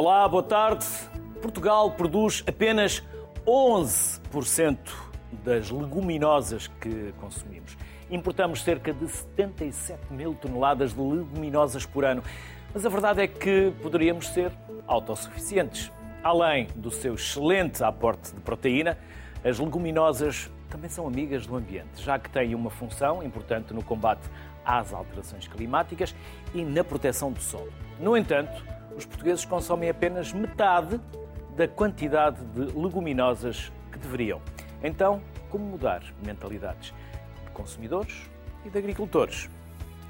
Olá, boa tarde. Portugal produz apenas 11% das leguminosas que consumimos. Importamos cerca de 77 mil toneladas de leguminosas por ano. Mas a verdade é que poderíamos ser autossuficientes. Além do seu excelente aporte de proteína, as leguminosas também são amigas do ambiente, já que têm uma função importante no combate às alterações climáticas e na proteção do solo. No entanto, os portugueses consomem apenas metade da quantidade de leguminosas que deveriam. Então, como mudar mentalidades de consumidores e de agricultores?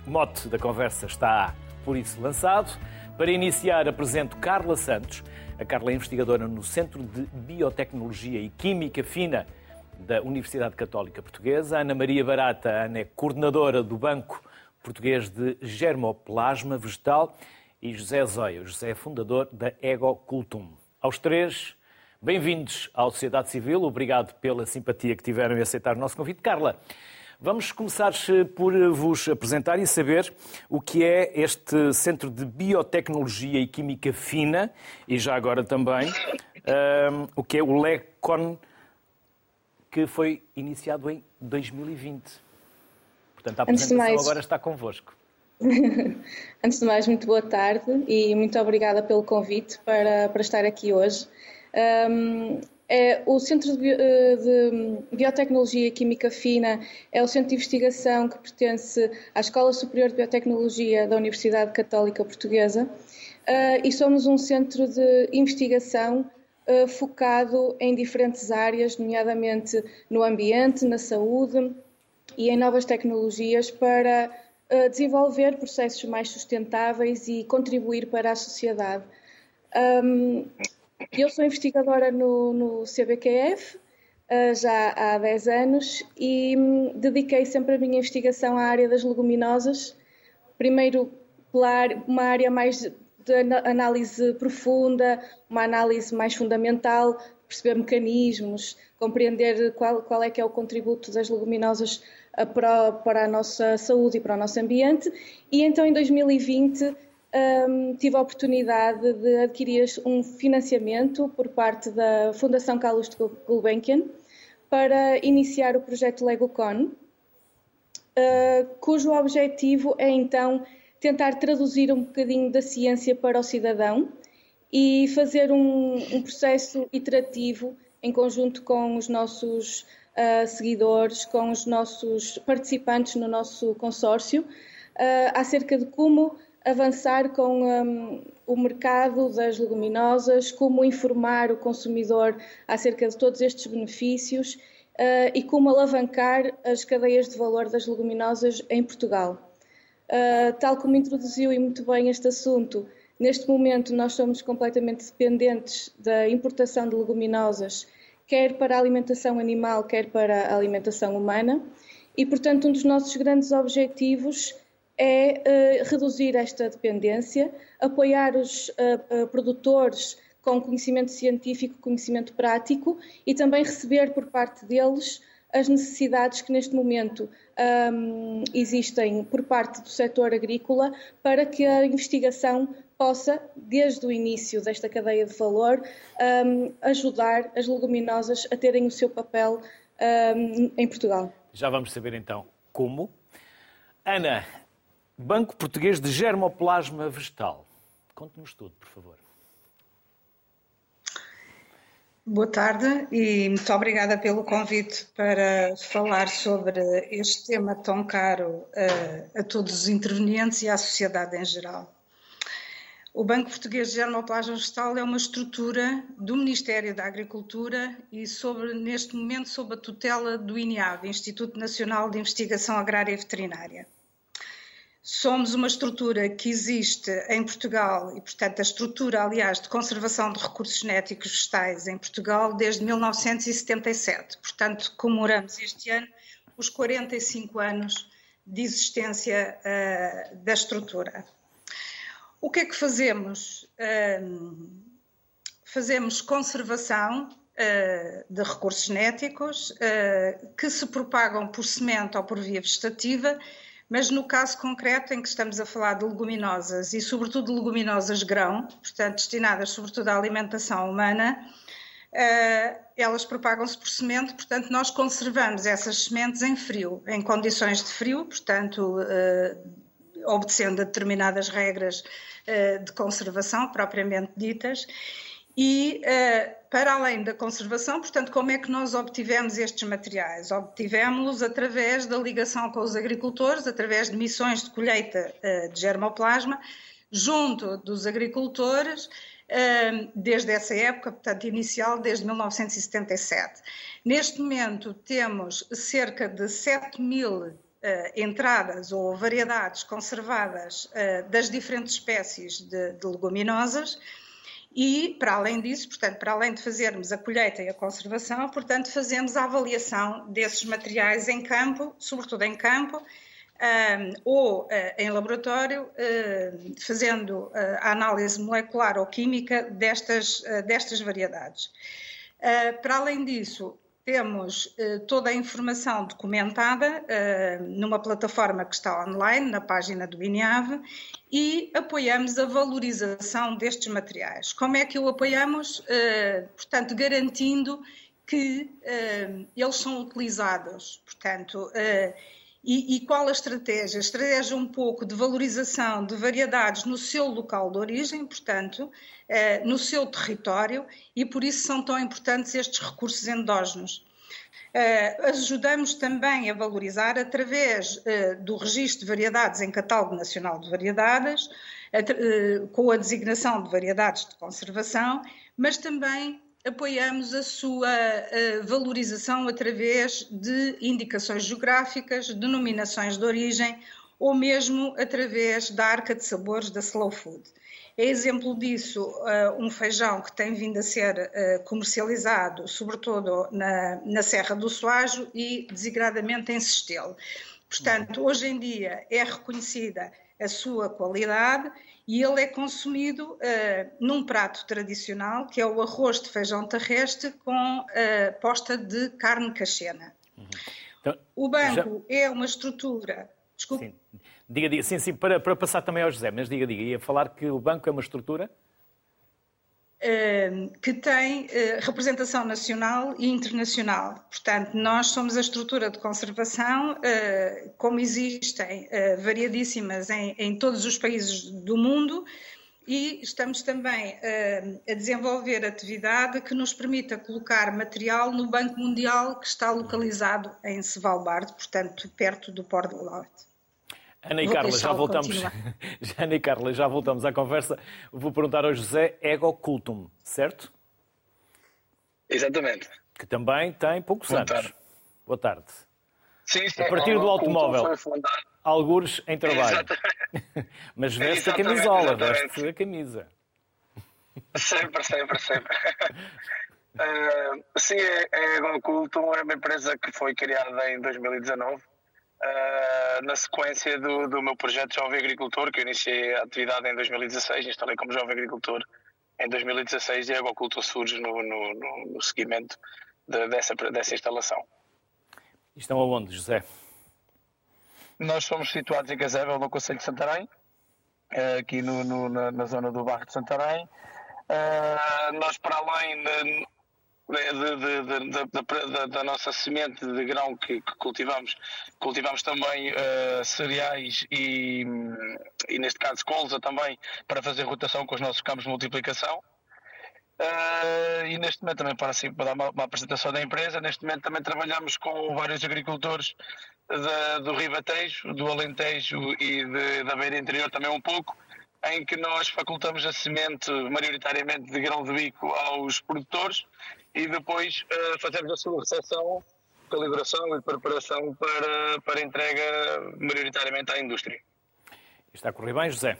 O mote da conversa está, por isso, lançado. Para iniciar, apresento Carla Santos. A Carla é investigadora no Centro de Biotecnologia e Química Fina da Universidade Católica Portuguesa. Ana Maria Barata, Ana é coordenadora do Banco Português de Germoplasma Vegetal. E José Zóio, José é fundador da Ego Cultum. Aos três, bem-vindos à Sociedade Civil. Obrigado pela simpatia que tiveram em aceitar o nosso convite. Carla, vamos começar por vos apresentar e saber o que é este Centro de Biotecnologia e Química Fina e já agora também um, o que é o LECON, que foi iniciado em 2020. Portanto, a apresentação mais... agora está convosco. Antes de mais, muito boa tarde e muito obrigada pelo convite para, para estar aqui hoje. Um, é, o Centro de, eh, de, Biotecnologia e Química Fina é o centro de investigação que pertence à Escola Superior de Biotecnologia da Universidade Católica Portuguesa uh, e somos um centro de investigação uh, focado em diferentes áreas, nomeadamente no ambiente, na saúde e em novas tecnologias para desenvolver processos mais sustentáveis e contribuir para a sociedade. Um, eu sou investigadora no, no CBQF uh, já há 10 anos e um, dediquei sempre a minha investigação à área das leguminosas. Primeiro, uma área mais de análise profunda, uma análise mais fundamental, perceber mecanismos, compreender qual, qual é que é o contributo das leguminosas para, para a nossa saúde e para o nosso ambiente. E então, em 2020, um, tive a oportunidade de adquirir um financiamento por parte da Fundação Carlos Gulbenkian para iniciar o projeto LegoCon, uh, cujo objetivo é então tentar traduzir um bocadinho da ciência para o cidadão e fazer um, um processo iterativo em conjunto com os nossos uh, seguidores, com os nossos participantes no nosso consórcio, uh, acerca de como avançar com um, o mercado das leguminosas, como informar o consumidor acerca de todos estes benefícios uh, e como alavancar as cadeias de valor das leguminosas em Portugal. Uh, tal como introduziu e muito bem este assunto, neste momento nós somos completamente dependentes da importação de leguminosas quer para a alimentação animal, quer para a alimentação humana, e, portanto, um dos nossos grandes objetivos é uh, reduzir esta dependência, apoiar os uh, uh, produtores com conhecimento científico, conhecimento prático e também receber por parte deles as necessidades que neste momento um, existem por parte do setor agrícola para que a investigação possa, desde o início desta cadeia de valor, um, ajudar as leguminosas a terem o seu papel um, em Portugal. Já vamos saber então como. Ana, Banco Português de Germoplasma Vegetal. Conte-nos tudo, por favor. Boa tarde e muito obrigada pelo convite para falar sobre este tema tão caro a, a todos os intervenientes e à sociedade em geral. O Banco Português de Germoplasma Vegetal é uma estrutura do Ministério da Agricultura e sobre, neste momento sob a tutela do INEAV, Instituto Nacional de Investigação Agrária e Veterinária. Somos uma estrutura que existe em Portugal e, portanto, a estrutura, aliás, de conservação de recursos genéticos vegetais em Portugal desde 1977. Portanto, comemoramos este ano os 45 anos de existência uh, da estrutura. O que é que fazemos? Uh, fazemos conservação uh, de recursos genéticos que se propagam por semente ou por via vegetativa mas no caso concreto em que estamos a falar de leguminosas e sobretudo leguminosas grão, portanto destinadas sobretudo à alimentação humana, uh, elas propagam-se por semente, portanto nós conservamos essas sementes em frio, em condições de frio, portanto uh, obedecendo a determinadas regras uh, de conservação propriamente ditas. E uh, para além da conservação, portanto, como é que nós obtivemos estes materiais? Obtivemos-los através da ligação com os agricultores, através de missões de colheita uh, de germoplasma, junto dos agricultores, desde essa época, portanto, inicial, desde 1977. Neste momento, temos cerca de 7 mil entradas ou variedades conservadas uh, das diferentes espécies de, de, leguminosas e, para além disso, portanto, para além de fazermos a colheita e a conservação, portanto, fazemos a avaliação desses materiais em campo, sobretudo em campo, um, ou uh, em laboratório, fazendo a análise molecular ou química destas, destas variedades. para além disso, temos eh, toda a informação documentada eh, numa plataforma que está online, na página do INEAV, e apoiamos a valorização destes materiais. Como é que o apoiamos? Eh, portanto, garantindo que eh, eles são utilizados. Portanto, eh, e, e, qual a estratégia? A estratégia um pouco de valorização de variedades no seu local de origem, portanto, eh, no seu território, e por isso são tão importantes estes recursos endógenos. Eh, ajudamos também a valorizar através eh, do registro de variedades em Catálogo Nacional de Variedades, com a designação de variedades de conservação, mas também apoiamos a sua valorização através de indicações geográficas, denominações de origem ou mesmo através da arca de sabores da Slow Food. É exemplo disso uh, um feijão que tem vindo a ser uh, comercializado, sobretudo na, na Serra do Soajo e desigradamente em Sestelo. Portanto, hoje em dia é reconhecida a sua qualidade e ele é consumido uh, num prato tradicional, que é o arroz de feijão terrestre com uh, posta de carne cachena. Uhum. Então, o banco já... é uma estrutura. Desculpe. Sim. Diga, diga. Sim, sim, para, para passar também ao José, mas diga, diga. Ia falar que o banco é uma estrutura? Uh, que tem uh, representação nacional e internacional. Portanto, nós somos a estrutura de conservação, uh, como existem variadíssimas em, em, todos os países do mundo, e estamos também a desenvolver atividade que nos permita colocar material no Banco Mundial que está localizado em Svalbard, portanto, perto do Port do Norte. Ana e Carla, já voltamos. Ana e Carla, já voltamos à conversa. Vou perguntar ao José Ego Cultum, certo? Exatamente. Que também tem poucos Boa anos. Tarde. Boa tarde. Sim, sim, a partir do automóvel, algures em trabalho. Mas veste a camisola, veste a camisa. Sempre, sempre, sempre. uh, sim, a Ego Cultum é uma empresa que foi criada em 2019 Uh, na sequência do, do meu projeto Jovem Agricultor, que eu iniciei a atividade em 2016, instalei como Jovem Agricultor em 2016 e a Agocultor surge no, no, no, no seguimento de, dessa, dessa instalação. Estão aonde, José? Nós somos situados em Casével, no Conselho de Santarém, uh, aqui no, no, na, na, zona do bairro de Santarém. Uh, nós, para além de, da, nossa semente de grão que, que cultivamos, cultivamos também uh, cereais e, e, neste caso, colza também para fazer rotação com os nossos campos de multiplicação. Uh, e neste momento também para, assim, para dar uma, uma, apresentação da empresa, neste momento também trabalhamos com vários agricultores da, do Ribatejo, do Alentejo e de, da Beira Interior também um pouco, em que nós facultamos a semente maioritariamente de grão de bico aos produtores e depois uh, fazemos a sua recepção, calibração e preparação para, para entrega maioritariamente à indústria. Está a correr bem, José?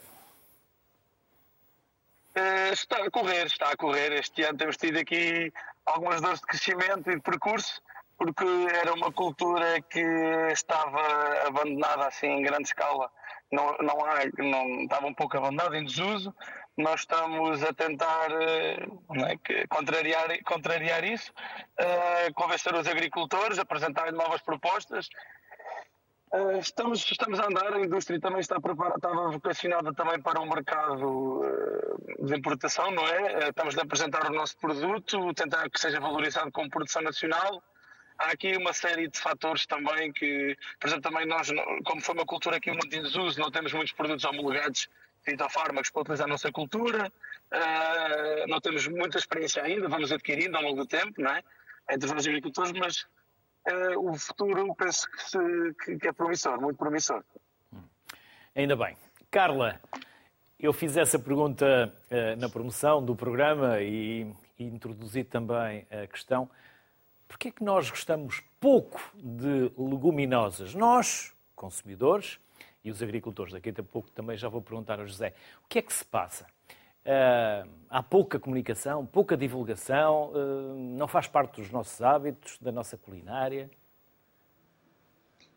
Uh, está a correr, está a correr. Este ano temos tido aqui algumas dores de crescimento e de percurso, porque era uma cultura que estava abandonada assim em grande escala não, não, há, não estava um pouco abandonado, em desuso. Nós estamos a tentar é, contrariar, contrariar isso, uh, convencer os agricultores, apresentar novas propostas Uh, estamos, estamos a andar, a indústria também está preparada, estava vocacionada também para um mercado de importação, não é? Estamos a apresentar o nosso produto, tentar que seja valorizado como produção nacional. Há aqui uma série de fatores também que, por exemplo, também nós, como foi uma cultura aqui muito em desuso, não temos muitos produtos homologados fitofármacos para utilizar a nossa cultura, não temos muita experiência ainda, vamos adquirindo ao longo do tempo, não é? Entre os agricultores, mas uh, o futuro penso que, se, que, é promissor, muito promissor. Ainda bem. Carla, eu fiz essa pergunta uh, na promoção do programa e, e introduzi também a questão porquê é que nós gostamos pouco de leguminosas? Nós, consumidores, e os agricultores, daqui a pouco também já vou perguntar ao José, o que é que se passa? Uh, há pouca comunicação, pouca divulgação, uh, não faz parte dos nossos hábitos, da nossa culinária.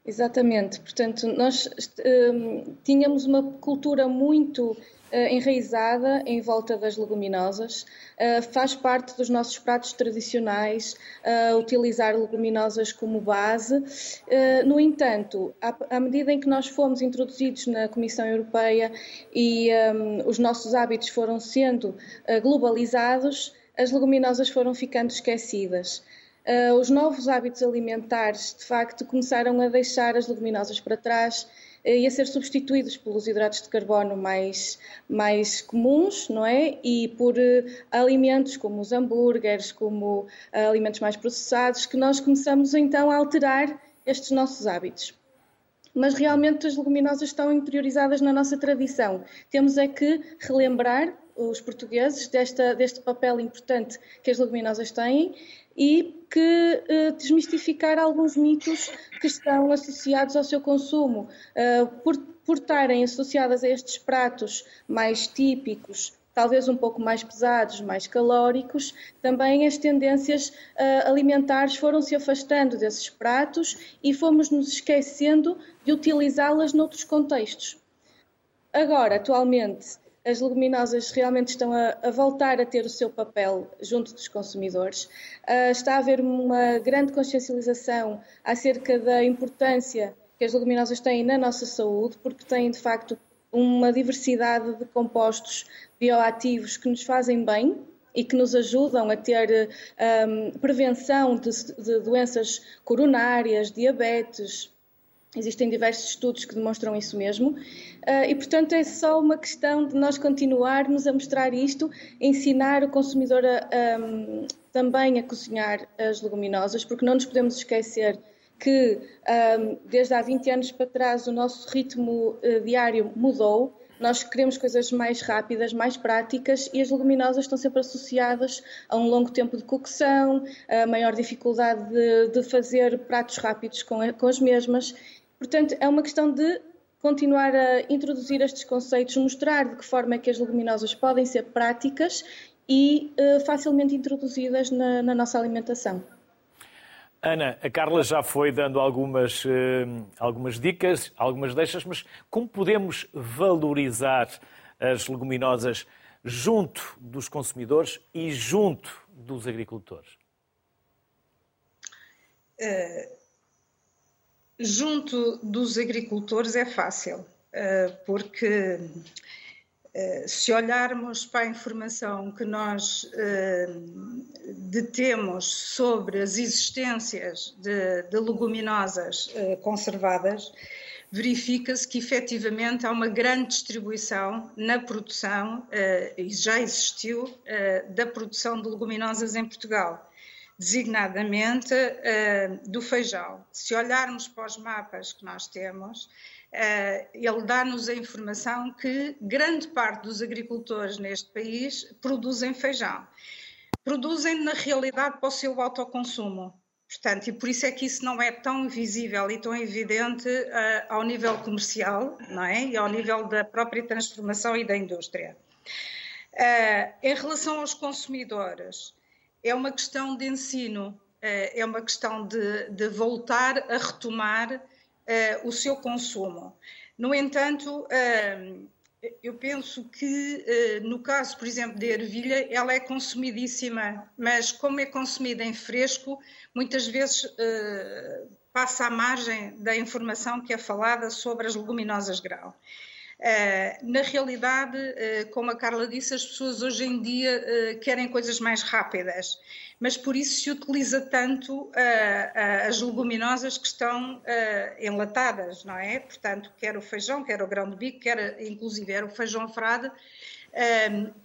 Exatamente, portanto, nós uh, tínhamos uma cultura muito eh, enraizada em volta das leguminosas. Eh, faz parte dos nossos pratos tradicionais eh, utilizar leguminosas como base. No entanto, à medida em que nós fomos introduzidos na Comissão Europeia e um, os nossos hábitos foram sendo globalizados, as leguminosas foram ficando esquecidas. Uh, os novos hábitos alimentares, de facto, começaram a deixar as leguminosas para trás eh, e a ser substituídos pelos hidratos de carbono mais, mais comuns, não é? E por uh, alimentos como os hambúrgueres, como uh, alimentos mais processados, que nós começamos então a alterar estes nossos hábitos. Mas realmente as leguminosas estão interiorizadas na nossa tradição. Temos é que relembrar os portugueses desta, deste papel importante que as leguminosas têm e que uh, desmistificar alguns mitos que estão associados ao seu consumo. Uh, por, por estarem associadas a estes pratos mais típicos, talvez um pouco mais pesados, mais calóricos, também as tendências uh, alimentares foram se afastando desses pratos e fomos nos esquecendo de utilizá-las noutros contextos. Agora, atualmente, as leguminosas realmente estão a, a, voltar a ter o seu papel junto dos consumidores. Uh, está a haver uma grande consciencialização acerca da importância que as leguminosas têm na nossa saúde, porque têm de facto uma diversidade de compostos bioativos que nos fazem bem e que nos ajudam a ter um, prevenção de, de doenças coronárias, diabetes, Existem diversos estudos que demonstram isso mesmo, uh, e portanto é só uma questão de nós continuarmos a mostrar isto, ensinar o consumidor a, um, também a cozinhar as leguminosas, porque não nos podemos esquecer que um, desde há 20 anos para trás o nosso ritmo uh, diário mudou. Nós queremos coisas mais rápidas, mais práticas e as leguminosas estão sempre associadas a um longo tempo de cocção, a maior dificuldade de, de fazer pratos rápidos com, com as mesmas Portanto, é uma questão de continuar a introduzir estes conceitos, mostrar de que forma é que as leguminosas podem ser práticas e uh, facilmente introduzidas na, na, nossa alimentação. Ana, a Carla já foi dando algumas, uh, algumas dicas, algumas deixas, mas como podemos valorizar as leguminosas junto dos consumidores e junto dos agricultores? Uh Junto dos agricultores é fácil, eh, porque eh, se olharmos para a informação que nós eh, detemos sobre as existências de, de leguminosas conservadas, verifica-se que efetivamente há uma grande distribuição na produção, e já existiu, da produção de leguminosas em Portugal designadamente uh, do feijão. Se olharmos para os mapas que nós temos, uh, ele dá-nos a informação que grande parte dos agricultores neste país produzem feijão. Produzem, na realidade, para o seu autoconsumo. Portanto, e por isso é que isso não é tão visível e tão evidente uh, ao nível comercial, não é? E ao nível da própria transformação e da indústria. em relação aos consumidores, é uma questão de ensino, eh, é uma questão de, de voltar a retomar eh, o seu consumo. No entanto, eh, eu penso que no caso, por exemplo, da ervilha, ela é consumidíssima, mas como é consumida em fresco, muitas vezes passa à margem da informação que é falada sobre as leguminosas grau. Uh, na realidade, uh, como a Carla disse, as pessoas hoje em dia uh, querem coisas mais rápidas, mas por isso se utiliza tanto as leguminosas que estão enlatadas, não é? Portanto, quer o feijão, quer o grão de bico, quer inclusive era o feijão frade,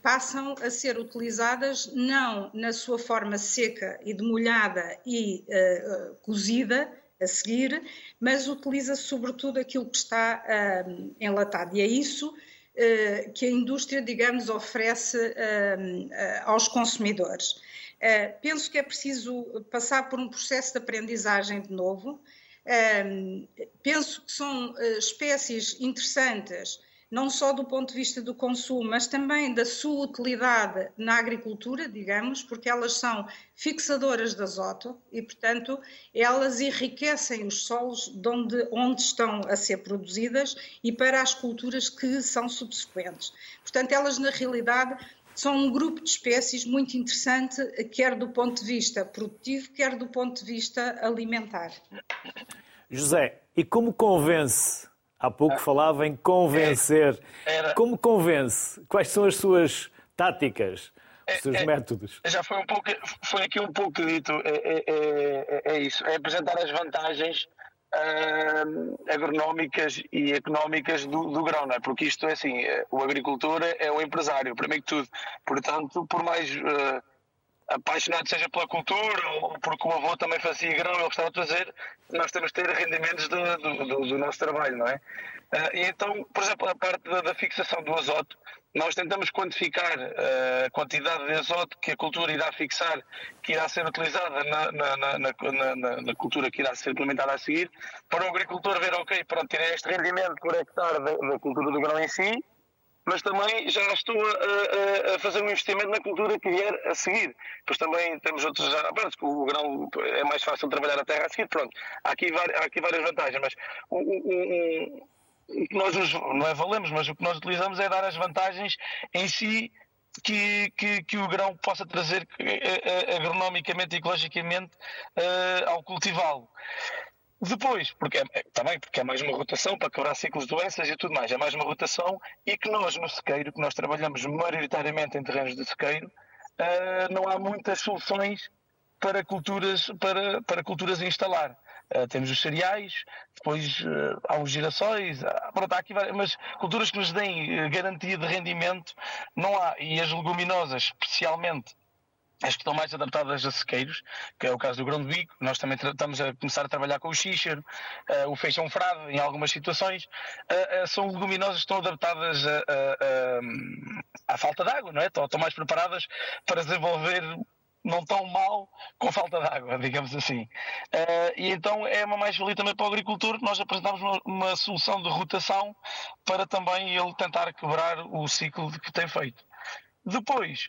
passam a ser utilizadas não na sua forma seca e demolhada e cozida, a seguir, mas utiliza sobretudo aquilo que está uh, enlatado. E é isso uh, que a indústria, digamos, oferece uh, aos consumidores. penso que é preciso passar por um processo de aprendizagem de novo. penso que são espécies interessantes não só do ponto de vista do consumo, mas também da sua utilidade na agricultura, digamos, porque elas são fixadoras de azoto e, portanto, elas enriquecem os solos de onde, onde estão a ser produzidas e para as culturas que são subsequentes. Portanto, elas, na realidade, são um grupo de espécies muito interessante, quer do ponto de vista produtivo, quer do ponto de vista alimentar. José, e como convence Há pouco falava em convencer. Era... Como convence? Quais são as suas táticas, os é, seus é, métodos? Já foi um pouco, foi aqui um pouco dito. É, é, é, é isso. É apresentar as vantagens uh, agronómicas e económicas do, do grão, não é? Porque isto é assim, o agricultor é o empresário, primeiro que tudo. Portanto, por mais uh, apaixonado seja pela cultura ou porque o avô também fazia grão, ele gostava de fazer, nós temos de ter rendimentos do, do, do nosso trabalho, não é? Uh, e então, por exemplo, a parte da, da, fixação do azoto, nós tentamos quantificar uh, a quantidade de azoto que a cultura irá fixar, que irá ser utilizada na, na, na, na, cultura que irá ser implementada a seguir, para o agricultor ver, ok, pronto, terei este rendimento por hectare da cultura do grão em si, mas também já estou a, a, a, fazer um investimento na cultura que vier a seguir. Pois também temos outros, já, pronto, o grão é mais fácil trabalhar a terra a seguir, pronto. Há aqui, há aqui várias vantagens, mas o, o, o, que nós não é valemos, mas o que nós utilizamos é dar as vantagens em si que, que, que, o grão possa trazer eh, eh, agronomicamente e ecologicamente uh, ao cultivá-lo. Depois, porque é, é, também porque é mais uma rotação para quebrar ciclos de doenças e tudo mais, é mais uma rotação e que nós no sequeiro, que nós trabalhamos maioritariamente em terrenos de sequeiro, uh, não há muitas soluções para culturas, para, para culturas a instalar. Uh, temos os cereais, depois uh, há os girassóis, há, pronto, há aqui várias, mas culturas que nos deem garantia de rendimento não há. E as leguminosas, especialmente as que estão mais adaptadas a sequeiros, que é o caso do grão de bico. Nós também estamos a começar a trabalhar com o xíxero, uh, o feijão frado, em algumas situações. Uh, uh, são leguminosas que estão adaptadas à falta de água, não é? Estão, estão mais preparadas para desenvolver não tão mal com falta de água, digamos assim. Uh, e então é uma mais-valia também para o agricultor. Nós apresentamos uma, uma, solução de rotação para também ele tentar quebrar o ciclo que tem feito. Depois,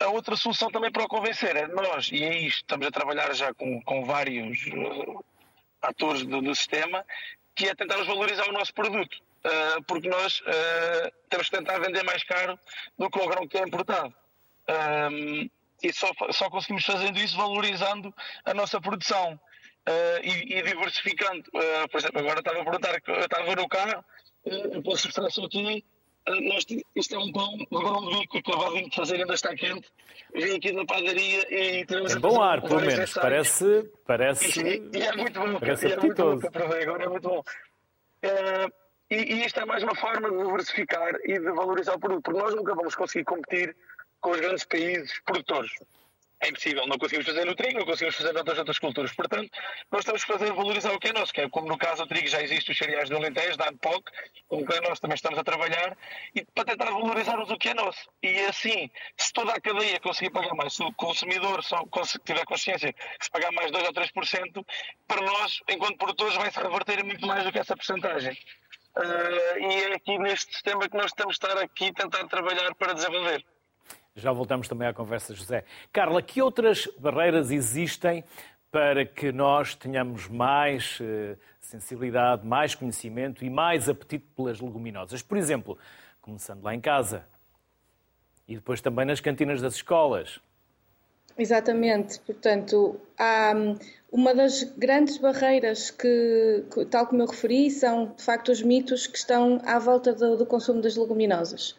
a outra solução também para o convencer é nós, e é isto, estamos a trabalhar já com, com vários uh, atores do, do, sistema, que é tentar valorizar o nosso produto. Uh, porque nós uh, temos que tentar vender mais caro do que o grão que é importado. Um, e só, só conseguimos fazendo isso valorizando a nossa produção. E, e, diversificando. por exemplo, agora estava a perguntar, eu estava a ver o carro, eu posso mostrar só aqui, nós, isto é um pão, um pão de bico acabado de fazer, ainda está quente. Vim aqui na padaria e temos é bom ar, pelo menos. Parece. parece e, e, é muito bom. Parece é apetitoso. muito bom agora, é muito bom. Uh, e, e isto é mais uma forma de diversificar e de valorizar o produto, porque nós nunca vamos conseguir competir com os grandes países produtores é impossível, não conseguimos fazer no trigo, não conseguimos fazer noutras outras culturas. Portanto, nós temos que fazer valorizar o que é nosso, que é como no caso do trigo já existe os cereais do Alentejo, da ANPOC, com o que é nosso também estamos a trabalhar, e para tentar valorizarmos o que é nosso. E assim, se toda a cadeia conseguir pagar mais, se o consumidor só tiver consciência que se pagar mais 2 ou 3%, para nós, enquanto produtores, vai-se reverter muito mais do que essa porcentagem. Uh, e é aqui neste sistema que nós temos de estar aqui tentar trabalhar para desenvolver. Já voltamos também à conversa, José. Carla, que outras barreiras existem para que nós tenhamos mais uh, sensibilidade, mais conhecimento e mais apetite pelas leguminosas? Por exemplo, começando lá em casa e depois também nas cantinas das escolas. Exatamente, portanto, há hum, uma das grandes barreiras que, tal como eu referi, são de facto os mitos que estão à volta do, do consumo das leguminosas.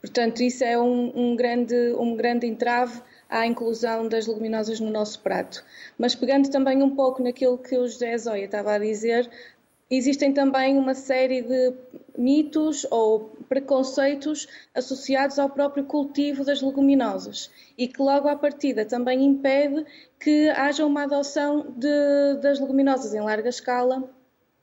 Portanto, isso é um, um, grande, um grande entrave à inclusão das leguminosas no nosso prato. Mas pegando também um pouco naquilo que o José Zóia estava a dizer, existem também uma série de mitos ou preconceitos associados ao próprio cultivo das leguminosas e que logo à partida também impede que haja uma adoção de, das leguminosas em larga escala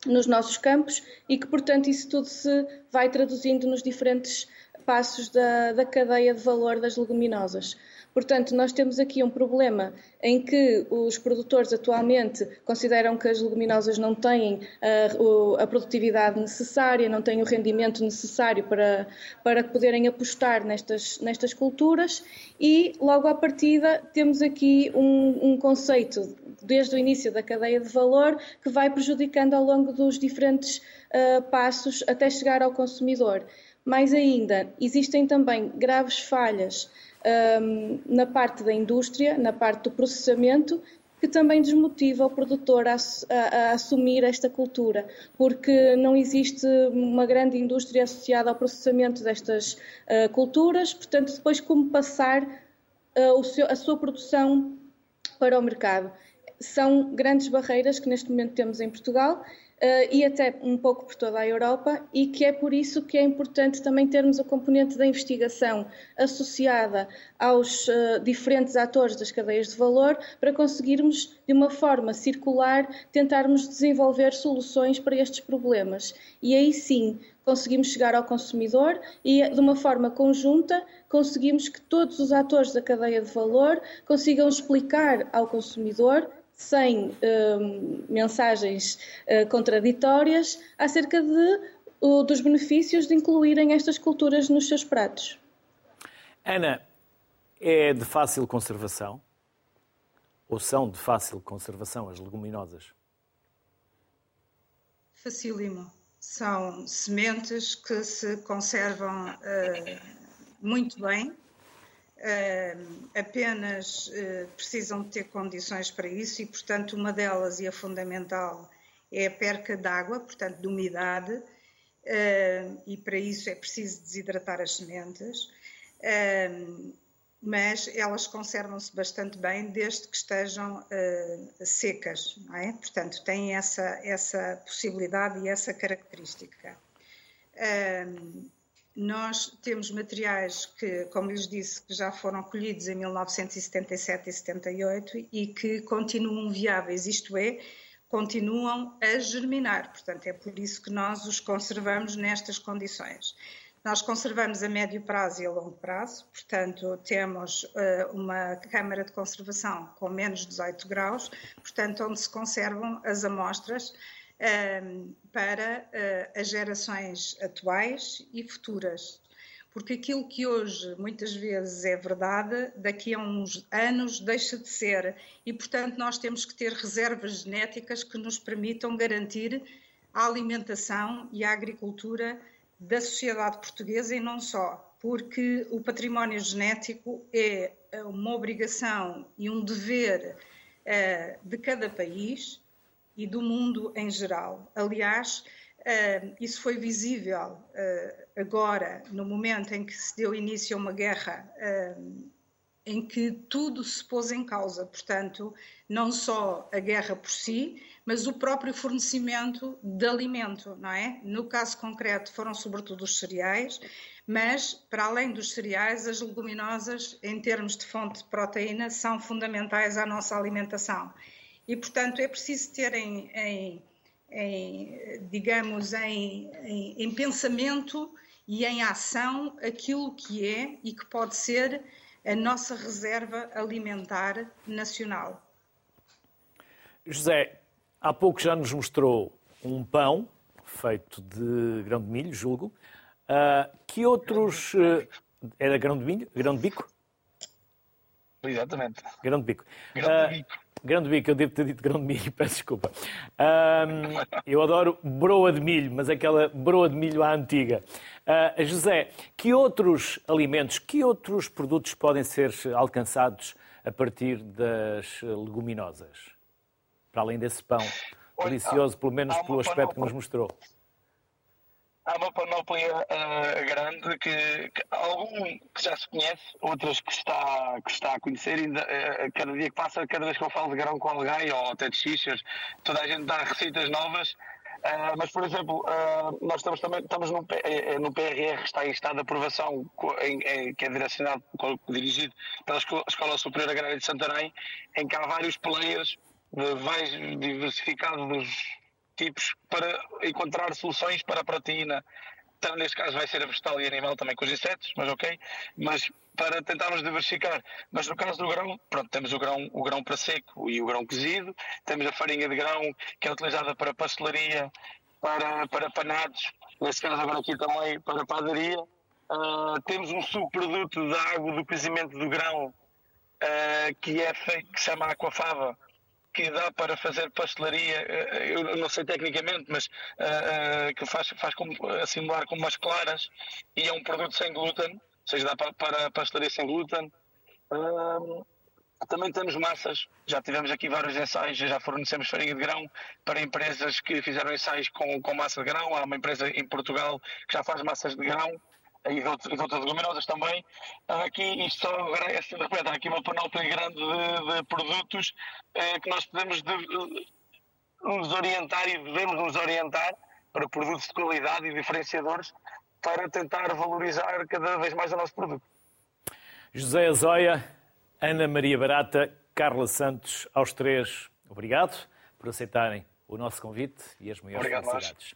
nos nossos campos e que, portanto, isso tudo se vai traduzindo nos diferentes passos da, da cadeia de valor das leguminosas. Portanto, nós temos aqui um problema em que os produtores atualmente consideram que as leguminosas não têm a, a produtividade necessária, não têm o rendimento necessário para, para poderem apostar nestas, nestas culturas e, logo à partida, temos aqui um, um conceito desde o início da cadeia de valor que vai prejudicando ao longo dos diferentes uh, passos até chegar ao consumidor. Mais ainda, existem também graves falhas um, na parte da indústria, na parte do processamento, que também desmotiva o produtor a, a, a, assumir esta cultura, porque não existe uma grande indústria associada ao processamento destas uh, culturas, portanto, depois como passar uh, seu, a sua produção para o mercado. São grandes barreiras que neste momento temos em Portugal Uh, e até um pouco por toda a Europa, e que é por isso que é importante também termos a componente da investigação associada aos uh, diferentes atores das cadeias de valor, para conseguirmos, de uma forma circular, tentarmos desenvolver soluções para estes problemas. E aí sim conseguimos chegar ao consumidor e, de uma forma conjunta, conseguimos que todos os atores da cadeia de valor consigam explicar ao consumidor sem uh, mensagens uh, contraditórias acerca de, uh, dos benefícios de incluírem estas culturas nos seus pratos. Ana, é de fácil conservação? Ou são de fácil conservação as leguminosas? Facílimo. São sementes que se conservam eh, muito bem Uh, apenas uh, precisam ter condições para isso e, portanto, uma delas e a fundamental é a perca de água, portanto, de umidade, uh, e para isso é preciso desidratar as sementes, mas elas conservam-se bastante bem desde que estejam secas, é? Portanto, têm essa, essa possibilidade e essa característica. Nós temos materiais que, como lhes disse, que já foram colhidos em 1977 e 78 e que continuam viáveis, isto é, continuam a germinar. Portanto, é por isso que nós os conservamos nestas condições. Nós conservamos a médio prazo e a longo prazo, portanto, temos uh, uma câmara de conservação com menos 18 graus, portanto, onde se conservam as amostras para uh, as gerações atuais e futuras. Porque aquilo que hoje muitas vezes é verdade, daqui a uns anos deixa de ser. E, portanto, nós temos que ter reservas genéticas que nos permitam garantir a alimentação e a agricultura da sociedade portuguesa e não só, porque o património genético é uma obrigação e um dever uh, de cada país e do mundo em geral. Aliás, Uh, isso foi visível uh, agora, no momento em que se deu início a uma guerra uh, em que tudo se pôs em causa. Portanto, não só a guerra por si, mas o próprio fornecimento de alimento, não é? No caso concreto, foram sobretudo os cereais, mas, para além dos cereais, as leguminosas, em termos de fonte de proteína, são fundamentais à nossa alimentação. E, portanto, é preciso ter em, em, em digamos, em, em, pensamento e em ação aquilo que é e que pode ser a nossa reserva alimentar nacional. José, há pouco já nos mostrou um pão feito de grão de milho, julgo. Uh, que outros. Uh, era grão de milho? Grão de bico? Exatamente. Grão de bico. Grão de bico. Grão de bico, eu devo ter dito grão de milho, peço desculpa. Eu adoro broa de milho, mas aquela broa de milho à antiga. Uh, José, que outros alimentos, que outros produtos podem ser alcançados a partir das leguminosas? Para além desse pão delicioso, pelo menos pelo aspecto que nos mostrou há uma panóplia uh, grande que, que, algum que já se conhece, outras que está, que está a conhecer, ainda, uh, cada dia que passa, cada vez que eu falo de grão com alguém ou até de xixas, toda a gente dá receitas novas. Uh, mas, por exemplo, nós estamos também estamos no, no PRR, está em estado de aprovação, em, em, que é direcionado, dirigido pela Escola Superior Agrária de Santarém, em que há vários players mais diversificados tipos para encontrar soluções para a proteína. Então, neste caso vai ser vegetal e animal também com os insetos, mas ok. Mas para tentarmos diversificar. Mas no caso do grão, pronto, temos o grão, o grão para seco e o grão cozido, temos a farinha de grão que é utilizada para pastelaria, para, para panados, neste caso agora aqui também para padaria. Uh, temos um subproduto da água do cozimento do grão uh, que é feito, que se chama aquafava, que dá para fazer pastelaria, eh, eu não sei tecnicamente, mas uh, uh, que faz, faz como, simular como umas claras e é um produto sem glúten, ou seja, dá para, para pastelaria sem glúten. Também temos massas, já tivemos aqui vários ensaios, já fornecemos farinha de grão para empresas que fizeram ensaios com, com massa de grão. Há uma empresa em Portugal que já faz massas de grão e de, outras, de outras leguminosas também. Aqui, isto só agradece, de repente, há aqui uma panóplia grande de, de produtos eh, que nós podemos de, nos orientar e devemos nos orientar para produtos de qualidade e diferenciadores para tentar valorizar cada vez mais o nosso produto. José Azóia, Ana Maria Barata, Carla Santos, aos três, obrigado por aceitarem o nosso convite e as maiores obrigado, felicidades.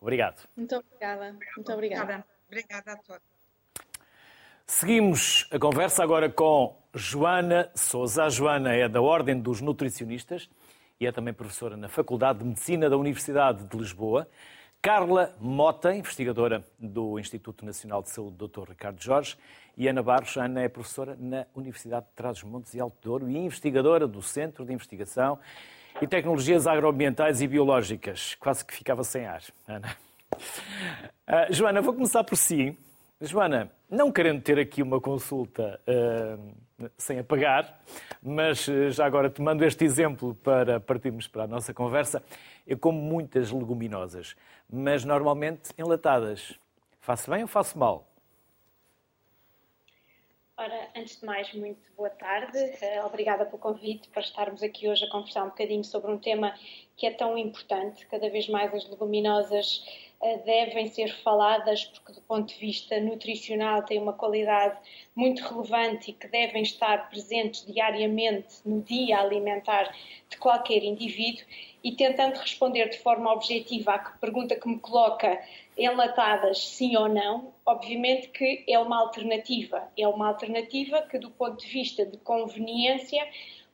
Obrigado. Muito obrigada. Muito obrigada. Obrigada a todos. Seguimos a conversa agora com Joana Souza. A Joana é da Ordem dos Nutricionistas e é também professora na Faculdade de Medicina da Universidade de Lisboa. Carla Mota, investigadora do Instituto Nacional de Saúde Dr. Ricardo Jorge, e Ana Barros. Ana é professora na Universidade de Trás-os-Montes e Alto Douro e investigadora do Centro de Investigação e Tecnologias Agroambientais e Biológicas. Quase que ficava sem ar, Ana. Uh, Joana, vou começar por si. Joana, não querendo ter aqui uma consulta uh, sem apagar, mas uh, já agora te mando este exemplo para partirmos para a nossa conversa. Eu como muitas leguminosas, mas normalmente enlatadas. Faço bem ou faço mal? Ora, antes de mais, muito boa tarde. Obrigada pelo convite para estarmos aqui hoje a conversar um bocadinho sobre um tema que é tão importante. Cada vez mais as leguminosas devem ser faladas porque do ponto de vista nutricional têm uma qualidade muito relevante e que devem estar presentes diariamente no dia alimentar de qualquer indivíduo. E tentando responder de forma objetiva à pergunta que me coloca enlatadas sim ou não, obviamente que é uma alternativa, é uma alternativa que do ponto de vista de conveniência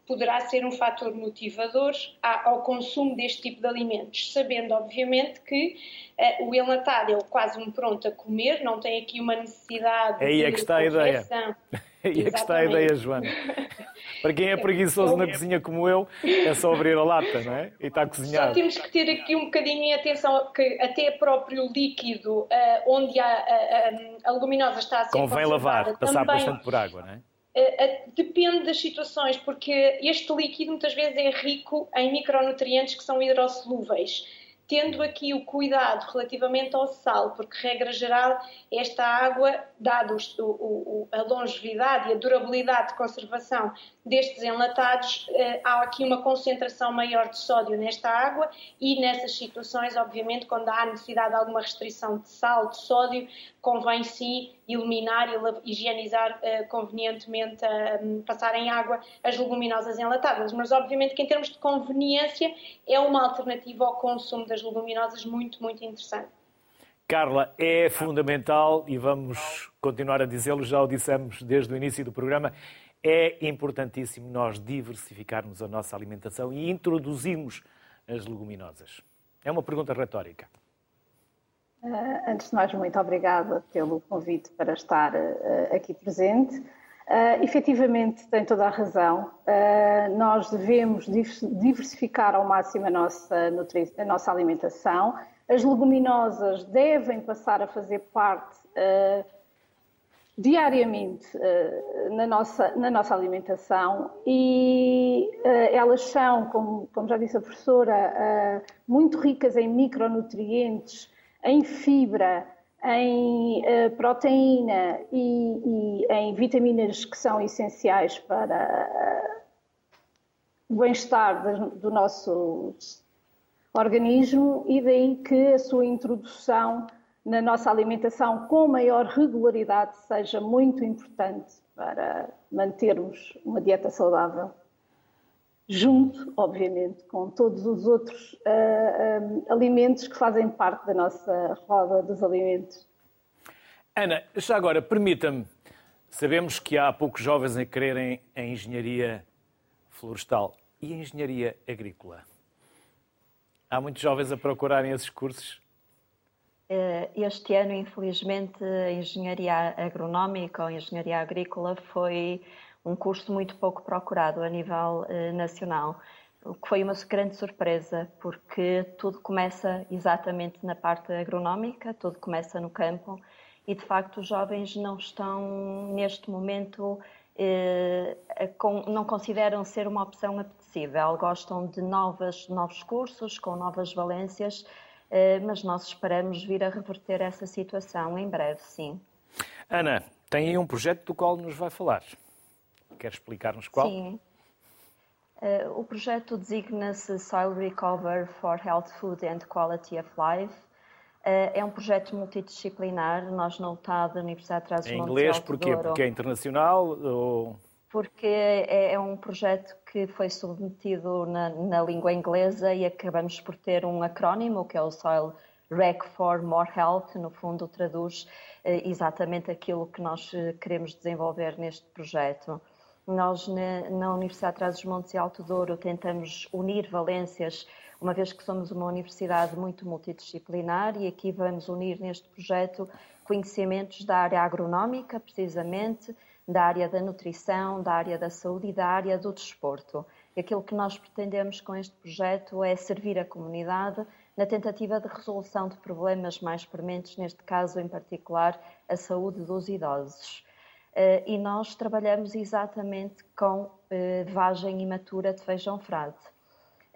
poderá ser um fator motivador ao consumo deste tipo de alimentos, sabendo obviamente que uh, o enlatado é quase um pronto a comer, não tem aqui uma necessidade Aí é que está a ideia. Aí é que está a ideia, Joana. Para quem é preguiçoso na cozinha como eu, é só abrir a lata, não é? E está a cozinhar. Só temos que ter aqui um bocadinho em atenção que até próprio líquido uh, onde a, a, a, leguminosa está a ser Convém lavar, passar também, bastante por água, não é? Uh, depende das situações, porque este líquido muitas vezes é rico em micronutrientes que são hidrossolúveis. Tendo aqui o cuidado relativamente ao sal, porque, regra geral, esta água, dado o, o, a longevidade e a durabilidade de conservação destes enlatados, eh, há aqui uma concentração maior de sódio nesta água e nessas situações, obviamente, quando há necessidade de alguma restrição de sal, de sódio, convém sim iluminar e higienizar eh, convenientemente, passar em água as leguminosas enlatadas. Mas, obviamente, que em termos de conveniência, é uma alternativa ao consumo das leguminosas muito, muito interessante. Carla, é fundamental e vamos continuar a dizê-lo, já o dissemos desde o início do programa, é importantíssimo nós diversificarmos a nossa alimentação e introduzirmos as leguminosas. É uma pergunta retórica. Uh, antes de mais, muito obrigada pelo convite para estar uh, aqui presente. Uh, efetivamente, tem toda a razão. Uh, nós devemos diversificar ao máximo a nossa, a nossa alimentação. As leguminosas devem passar a fazer parte uh, diariamente uh, na, nossa, na nossa alimentação e uh, elas são, como, como já disse a professora, uh, muito ricas em micronutrientes, em fibra, em proteína e, e, em vitaminas que são essenciais para o bem-estar do nosso organismo e daí que a sua introdução na nossa alimentação com maior regularidade seja muito importante para mantermos uma dieta saudável, junto, obviamente, com todos os outros uh, uh, alimentos que fazem parte da nossa roda dos alimentos. Ana, já agora, permita-me, sabemos que há poucos jovens a quererem a engenharia florestal e a engenharia agrícola. Há muitos jovens a procurarem esses cursos? Eh, este ano, infelizmente, a engenharia agronómica ou engenharia agrícola foi um curso muito pouco procurado a nível eh, nacional, o que foi uma grande surpresa, porque tudo começa exatamente na parte agronómica, tudo começa no campo e, de facto, os jovens não estão, neste momento, eh, não consideram ser uma opção apetecível, gostam de novas, novos cursos, com novas valências mas nós esperamos vir a reverter essa situação em breve, sim. Ana, tem aí um projeto do qual nos vai falar. Quer explicar-nos qual? Sim. Uh, o projeto designa-se Soil Recover for Health, Food and Quality of Life. Uh, é um projeto multidisciplinar, nós não está da Universidade de Trás-os-Montes Em inglês, porquê? Porque é internacional? Ou porque é, é, um projeto que foi submetido na, na, língua inglesa e acabamos por ter um acrónimo, que é o Soil Rec for More Health, no fundo traduz eh, exatamente aquilo que nós eh, queremos desenvolver neste projeto. Nós, na, Universidade de Trás-os-Montes e Alto Douro, tentamos unir valências, uma vez que somos uma universidade muito multidisciplinar e aqui vamos unir neste projeto conhecimentos da área agronómica, precisamente, da área da nutrição, da área da saúde e da área do desporto. E aquilo que nós pretendemos com este projeto é servir a comunidade na tentativa de resolução de problemas mais prementes, neste caso em particular a saúde dos idosos. Eh, e nós trabalhamos exatamente com eh, vagem imatura de feijão frade.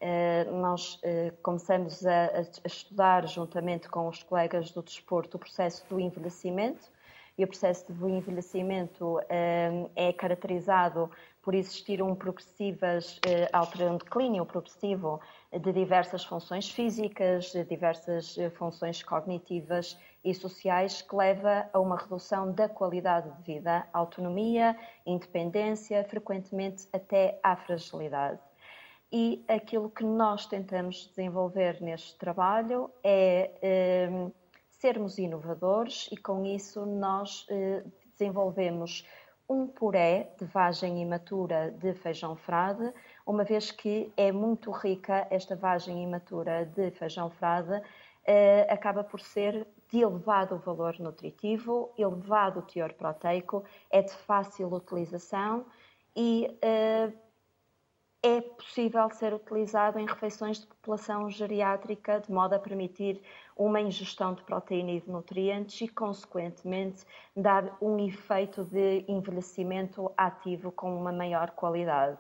Eh, nós começamos a estudar, juntamente com os colegas do desporto, o processo do envelhecimento, e o processo de envelhecimento hum, é caracterizado por existir um progressivas, um declínio progressivo de diversas funções físicas, de diversas eh, funções cognitivas e sociais que leva a uma redução da qualidade de vida, autonomia, independência, frequentemente até à fragilidade. E aquilo que nós tentamos desenvolver neste trabalho é hum, sermos inovadores e com isso nós eh, desenvolvemos um puré de vagem imatura de feijão frade, uma vez que é muito rica esta vagem imatura de feijão frade, eh, acaba por ser de elevado valor nutritivo, elevado teor proteico, é de fácil utilização e eh, é possível ser utilizado em refeições de população geriátrica, de modo a permitir uma ingestão de proteína e de nutrientes e, consequentemente, dar um efeito de envelhecimento ativo com uma maior qualidade.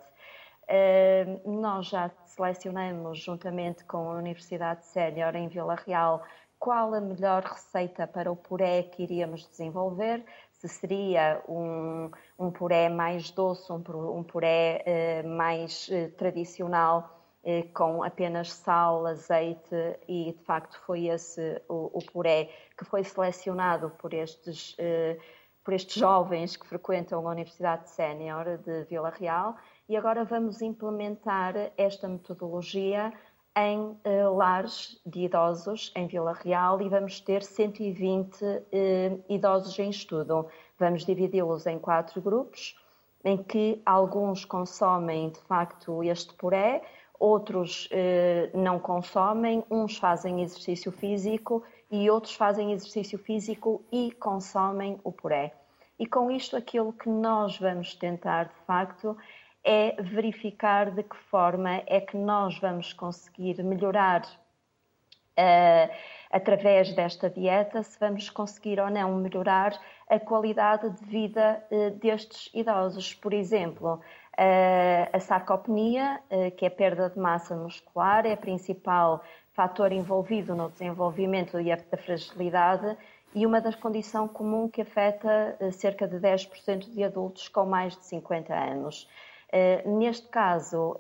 Uh, nós já selecionamos, juntamente com a Universidade Sénior em Vila Real, qual a melhor receita para o puré que iríamos desenvolver, se seria um, um puré mais doce, um, puré uh, mais uh, tradicional, com apenas sal, azeite, e de facto foi esse o, o puré que foi selecionado por estes, por estes jovens que frequentam a Universidade Sénior de Vila Real. E agora vamos implementar esta metodologia em uh, lares de idosos em Vila Real e vamos ter 120 uh, eh, idosos em estudo. Vamos dividi-los em quatro grupos, em que alguns consomem de facto este puré, outros uh, não consomem, uns fazem exercício físico e outros fazem exercício físico e consomem o puré. E com isto, aquilo que nós vamos tentar de facto é verificar de que forma é que nós vamos conseguir melhorar através desta dieta, se vamos conseguir ou não melhorar a qualidade de vida destes idosos. Por exemplo, a sarcopenia, que é a perda de massa muscular, é a principal fator envolvido no desenvolvimento e da fragilidade e uma das condições comum que afeta cerca de 10% de adultos com mais de 50 anos. Neste caso,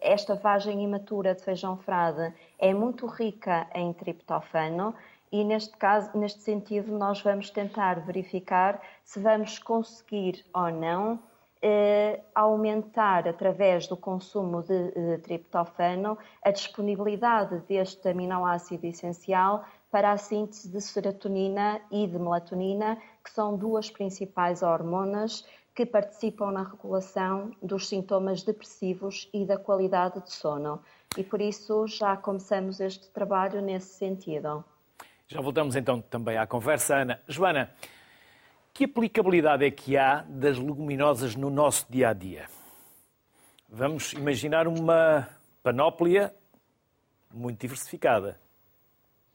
esta vagem imatura de feijão frade é muito rica em triptofano e neste caso, neste sentido, nós vamos tentar verificar se vamos conseguir ou não eh, aumentar através do consumo de, de triptofano a disponibilidade deste aminoácido essencial para a síntese de serotonina e de melatonina, que são duas principais hormonas que participam na regulação dos sintomas depressivos e da qualidade de sono e por isso já começamos este trabalho nesse sentido. Já voltamos então também à conversa, Ana. Joana, que aplicabilidade é que há das leguminosas no nosso dia a dia? Vamos imaginar uma panóplia muito diversificada.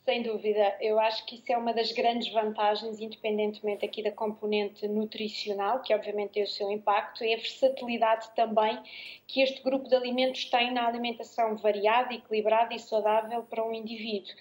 Sem dúvida, eu acho que isso é uma das grandes vantagens, independentemente aqui da componente nutricional, que obviamente tem o seu impacto, é a versatilidade também que este grupo de alimentos tem na alimentação variada, equilibrada e saudável para um indivíduo.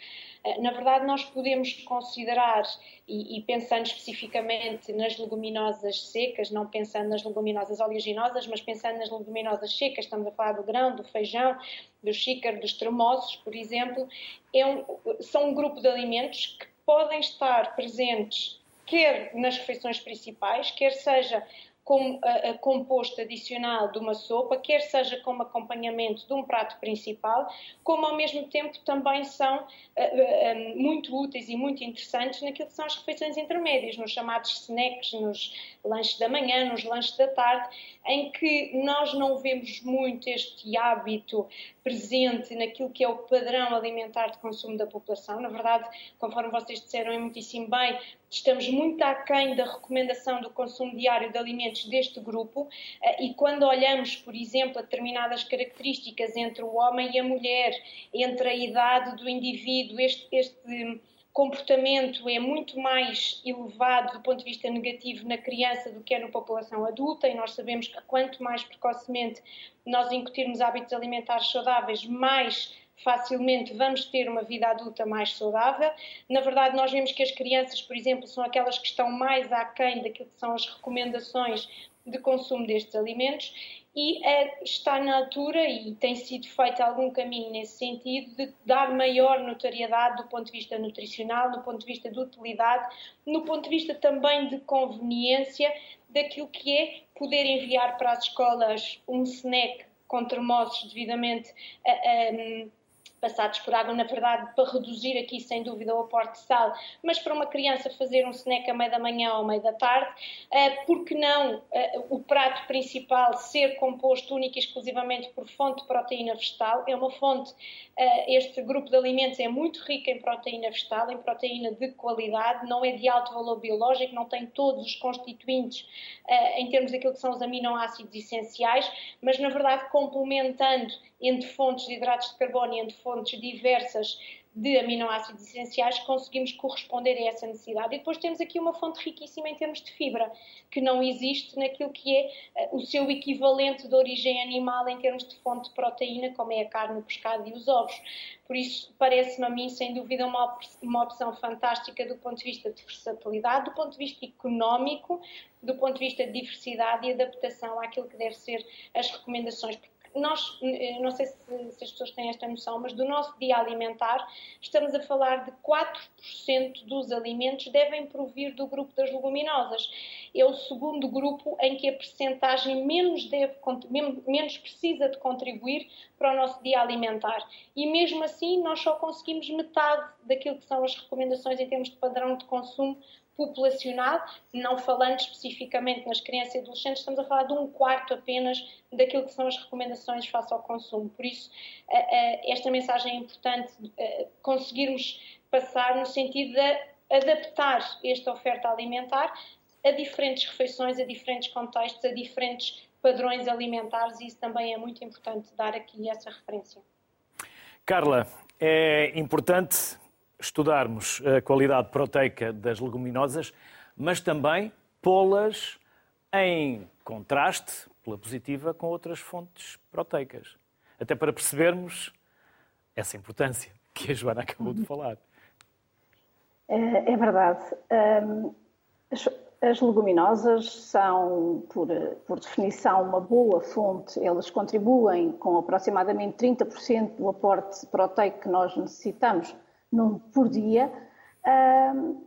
Eh, na verdade, nós podemos considerar, e, e, pensando especificamente nas leguminosas secas, não pensando nas leguminosas oleaginosas, mas pensando nas leguminosas secas, estamos a falar do grão, do feijão, do xícaro, dos tremoços, por exemplo, é um, são um grupo de alimentos que podem estar presentes quer nas refeições principais, quer seja como a, composto adicional de uma sopa, quer seja como acompanhamento de um prato principal, como ao mesmo tempo também são uh, uh, muito úteis e muito interessantes naquilo que são as refeições intermédias, nos chamados snacks, nos lanches da manhã, nos lanches da tarde, em que nós não vemos muito este hábito presente naquilo que é o padrão alimentar de consumo da população. Na verdade, conforme vocês disseram é muitíssimo bem, estamos muito aquém da recomendação do consumo diário de alimentos deste grupo eh, e quando olhamos, por exemplo, a determinadas características entre o homem e a mulher, entre a idade do indivíduo, este, este comportamento é muito mais elevado do ponto de vista negativo na criança do que é na população adulta, e nós sabemos que quanto mais precocemente nós incutirmos hábitos alimentares saudáveis, mais facilmente vamos ter uma vida adulta mais saudável. Na verdade, nós vemos que as crianças, por exemplo, são aquelas que estão mais aquém daquilo que são as recomendações de consumo destes alimentos e é, está na altura, e tem sido feito algum caminho nesse sentido, de dar maior notariedade do ponto de vista nutricional, do ponto de vista de utilidade, no ponto de vista também de conveniência daquilo que é poder enviar para as escolas um snack com termossos devidamente um, passados por água, na verdade, para reduzir aqui, sem dúvida, o aporte de sal, mas para uma criança fazer um snack a meio da manhã ou meio da tarde, eh, porque não eh, o prato principal ser composto única e exclusivamente por fonte de proteína vegetal? É uma fonte, eh, este grupo de alimentos é muito rico em proteína vegetal, em proteína de qualidade, não é de alto valor biológico, não tem todos os constituintes em termos daquilo que são os aminoácidos essenciais, mas na verdade complementando entre fontes de hidratos de carbono e entre fontes diversas de aminoácidos essenciais, conseguimos corresponder a essa necessidade. E depois temos aqui uma fonte riquíssima em termos de fibra, que não existe naquilo que é eh, o seu equivalente de origem animal em termos de fonte de proteína, como é a carne, o pescado e os ovos. Por isso, parece-me a mim, sem dúvida, uma, uma opção fantástica do ponto de vista de versatilidade, do ponto de vista económico, do ponto de vista de diversidade e adaptação àquilo que deve ser as recomendações nós, eh, não sei se, se, as pessoas têm esta noção, mas do nosso dia alimentar, estamos a falar de 4% dos alimentos devem provir do grupo das leguminosas. É o segundo grupo em que a percentagem menos, deve, menos precisa de contribuir para o nosso dia alimentar. E mesmo assim, nós só conseguimos metade daquilo que são as recomendações em termos de padrão de consumo populacional, não falando especificamente nas crianças e adolescentes, estamos a falar de um quarto apenas daquilo que são as recomendações face ao consumo. Por isso, esta mensagem é importante eh, conseguirmos passar no sentido de adaptar esta oferta alimentar a diferentes refeições, a diferentes contextos, a diferentes padrões alimentares e isso também é muito importante dar aqui essa referência. Carla, é importante estudarmos a qualidade proteica das leguminosas, mas também pô-las em contraste, pela positiva, com outras fontes proteicas. Até para percebermos essa importância que a Joana acabou de falar. É, é verdade. as, as, leguminosas são, por, por definição, uma boa fonte. Elas contribuem com aproximadamente 30% do aporte proteico que nós necessitamos num, por dia.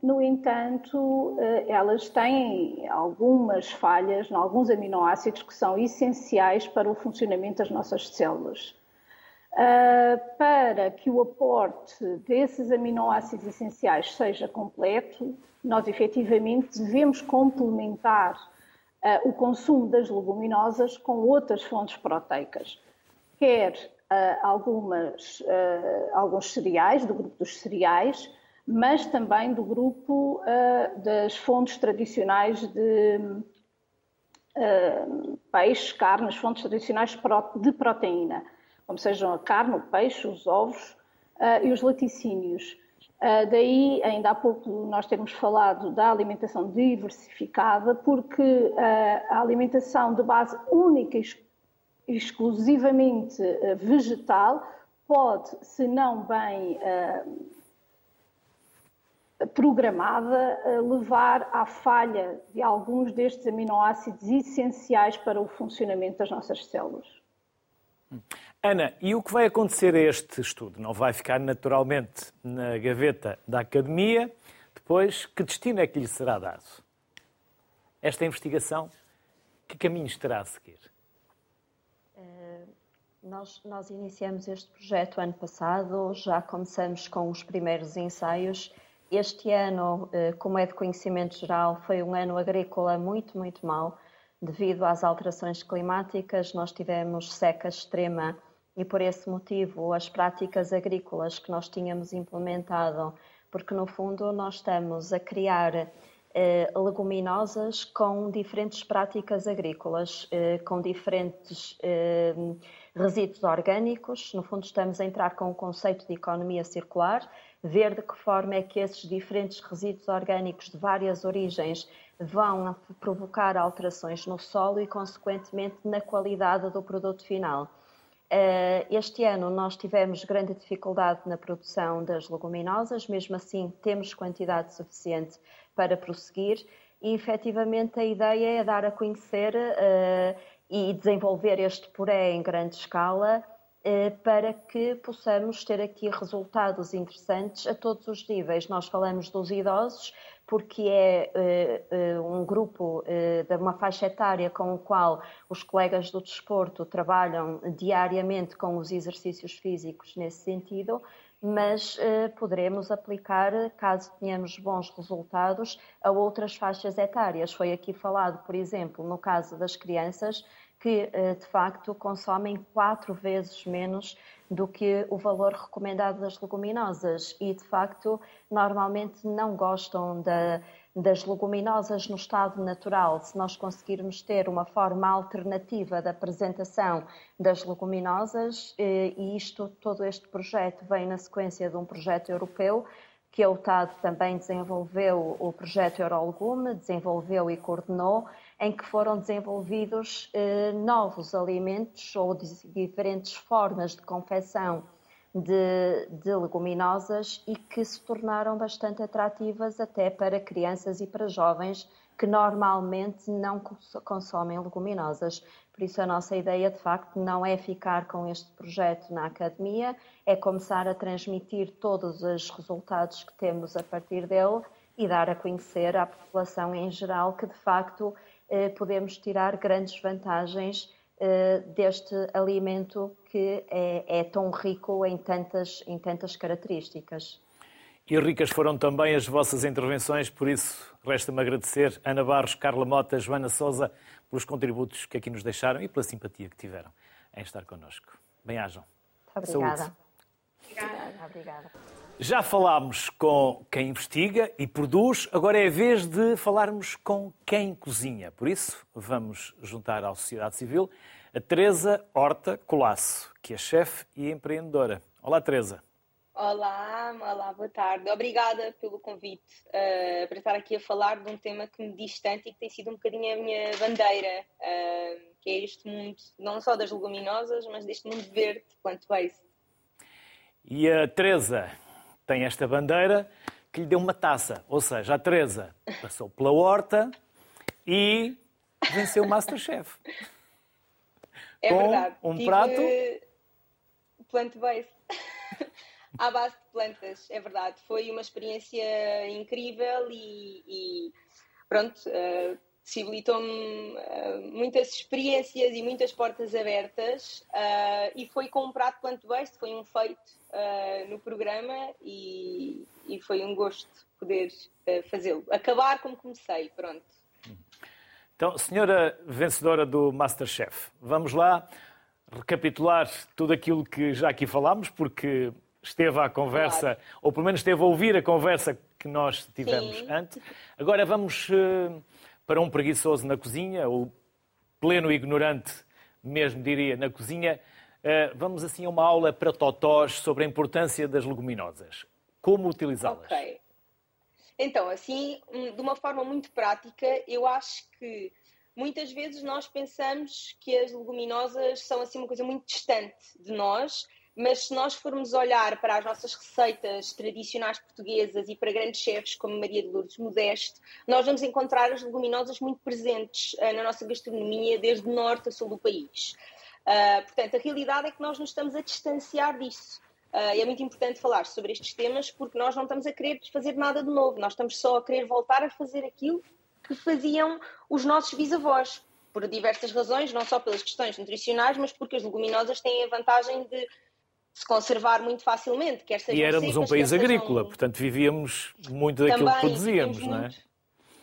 no entanto, eh, elas têm algumas falhas em alguns aminoácidos que são essenciais para o funcionamento das nossas células. Uh, para que o aporte desses aminoácidos essenciais seja completo, nós efetivamente devemos complementar uh, o consumo das leguminosas com outras fontes proteicas, quer uh, algumas, alguns cereais, do grupo dos cereais, mas também do grupo das fontes tradicionais de peixe, carnes, fontes tradicionais de proteína como sejam a carne, o peixe, os ovos uh, e os laticínios. Uh, daí, ainda há pouco, nós temos falado da alimentação diversificada, porque uh, a alimentação de base única e exclusivamente vegetal pode, se não bem programada, levar à falha de alguns destes aminoácidos essenciais para o funcionamento das nossas células. Ana, e o que vai acontecer a este estudo? Não vai ficar naturalmente na gaveta da academia? Depois, que destino é que lhe será dado? Esta investigação, que caminhos terá a seguir? Nós, nós iniciamos este projeto ano passado, já começamos com os primeiros ensaios. Este ano, uh, como é de conhecimento geral, foi um ano agrícola muito, muito mau. Devido às alterações climáticas, nós tivemos seca extrema e por esse motivo as práticas agrícolas que nós tínhamos implementado, porque no fundo nós estamos a criar eh, leguminosas com diferentes práticas agrícolas, eh, com diferentes eh, resíduos orgânicos. No fundo, estamos a entrar com o conceito de economia circular, ver de que forma é que esses diferentes resíduos orgânicos de várias origens vão provocar alterações no solo e, consequentemente, na qualidade do produto final. Eh, este ano nós tivemos grande dificuldade na produção das leguminosas, mesmo assim temos quantidade suficiente para prosseguir e efetivamente a ideia é dar a conhecer uh, e desenvolver este puré em grande escala uh, para que possamos ter aqui resultados interessantes a todos os níveis. Nós falamos dos idosos, porque é uh, uh, um grupo de uma faixa etária com o qual os colegas do desporto trabalham diariamente com os exercícios físicos nesse sentido, mas poderemos aplicar, caso tenhamos bons resultados, a outras faixas etárias. Foi aqui falado, por exemplo, no caso das crianças, que de facto consomem quatro vezes menos do que o valor recomendado das leguminosas e, de facto, normalmente não gostam da, das leguminosas no estado natural. Se nós conseguirmos ter uma forma alternativa da apresentação das leguminosas, eh, e isto, todo este projeto vem na sequência de um projeto europeu, que a UTAD também desenvolveu o projeto Eurolegume, desenvolveu e coordenou, em que foram desenvolvidos eh, novos alimentos ou diferentes formas de confecção de, de, leguminosas e que se tornaram bastante atrativas até para crianças e para jovens que normalmente não consomem leguminosas. Por isso, a nossa ideia, de facto, não é ficar com este projeto na academia, é começar a transmitir todos os resultados que temos a partir dele e dar a conhecer à população em geral que, de facto, eh, podemos tirar grandes vantagens deste alimento que é, é, tão rico em tantas, em tantas características. E ricas foram também as vossas intervenções, por isso resta-me agradecer Ana Barros, Carla Mota, Joana Souza, pelos contributos que aqui nos deixaram e pela simpatia que tiveram em estar connosco. Bem-ajam. Obrigada. Saúde. Obrigada. Obrigada. Já falámos com quem investiga e produz, agora é a vez de falarmos com quem cozinha. Por isso, vamos juntar à sociedade civil a Teresa Horta Colasso, que é chefe e empreendedora. Olá, Teresa. Olá, olá, boa tarde. Obrigada pelo convite uh, para estar aqui a falar de um tema que me diz tanto e que tem sido um bocadinho a minha bandeira, uh, que é este mundo, não só das leguminosas, mas deste mundo verde, plant-based. E a Teresa tem esta bandeira que lhe deu uma taça, ou seja, a Teresa passou pela horta e venceu o Masterchef. É com verdade. um Tive prato plant-based. à base de plantas, é verdade. Foi uma experiência incrível e, e pronto, uh, possibilitou-me uh, muitas experiências e muitas portas abertas uh, e foi com um prato plant-based, foi um feito uh, no programa e, e, foi um gosto poder fazê-lo. Acabar como comecei, pronto. Então, senhora vencedora do Masterchef, vamos lá recapitular tudo aquilo que já aqui falámos, porque esteve à conversa, claro. ou pelo menos esteve a ouvir a conversa que nós tivemos Sim. antes. Agora vamos uh, para um preguiçoso na cozinha, ou pleno ignorante, mesmo diria, na cozinha. Uh, vamos assim a uma aula para totós sobre a importância das leguminosas. Como utilizá-las? Ok. Então, assim, de uma forma muito prática, eu acho que muitas vezes nós pensamos que as leguminosas são assim uma coisa muito distante de nós mas se nós formos olhar para as nossas receitas tradicionais portuguesas e para grandes chefes como Maria de Lourdes Modeste, nós vamos encontrar as leguminosas muito presentes uh, na nossa gastronomia, desde norte a sul do país. Uh, portanto, a realidade é que nós nos estamos a distanciar disso. Uh, e é muito importante falar sobre estes temas porque nós não estamos a querer fazer nada de novo, nós estamos só a querer voltar a fazer aquilo que faziam os nossos bisavós, por diversas razões, não só pelas questões nutricionais, mas porque as leguminosas têm a vantagem de se conservar muito facilmente. Quer e éramos secas, um país agrícola, portanto vivíamos muito daquilo Também, que produzíamos, não é? Muito,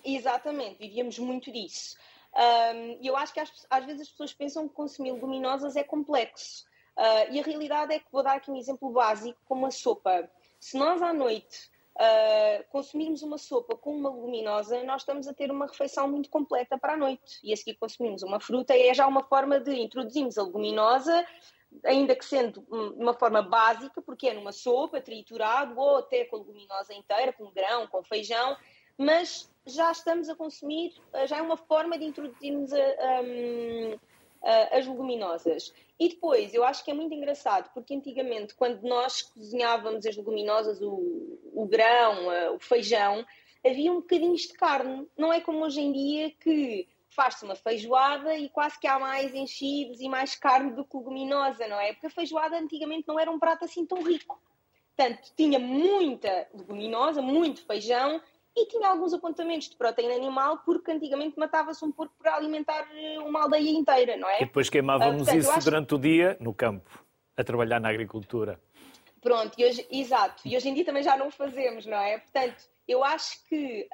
exatamente, vivíamos muito disso. Um, e eu acho que às, às, vezes as pessoas pensam que consumir leguminosas é complexo. Uh, e a realidade é que vou dar aqui um exemplo básico, como a sopa. Se nós à noite uh, consumirmos uma sopa com uma leguminosa, nós estamos a ter uma refeição muito completa para a noite. E a seguir consumimos uma fruta, é já uma forma de introduzirmos a leguminosa ainda que sendo uma forma básica, porque é numa sopa, triturado, ou até com leguminosa inteira, com grão, com feijão, mas já estamos a consumir, eh, já é uma forma de introduzirmos a, a, a, as leguminosas. E depois, eu acho que é muito engraçado, porque antigamente, quando nós cozinhávamos as leguminosas, o, o grão, eh, o feijão, havia um bocadinho de carne. Não é como hoje em dia que faz-se uma feijoada e quase que há mais enchidos e mais carne do que leguminosa, não é? Porque a feijoada antigamente não era um prato assim tão rico. Portanto, tinha muita leguminosa, muito feijão e tinha alguns apontamentos de proteína animal, porque antigamente matava-se um porco para alimentar eh, uma aldeia inteira, não é? E depois queimávamos uh, portanto, isso acho... durante o dia no campo, a trabalhar na agricultura. Pronto, e hoje, exato, e hoje em dia também já não o fazemos, não é? Portanto, eu acho que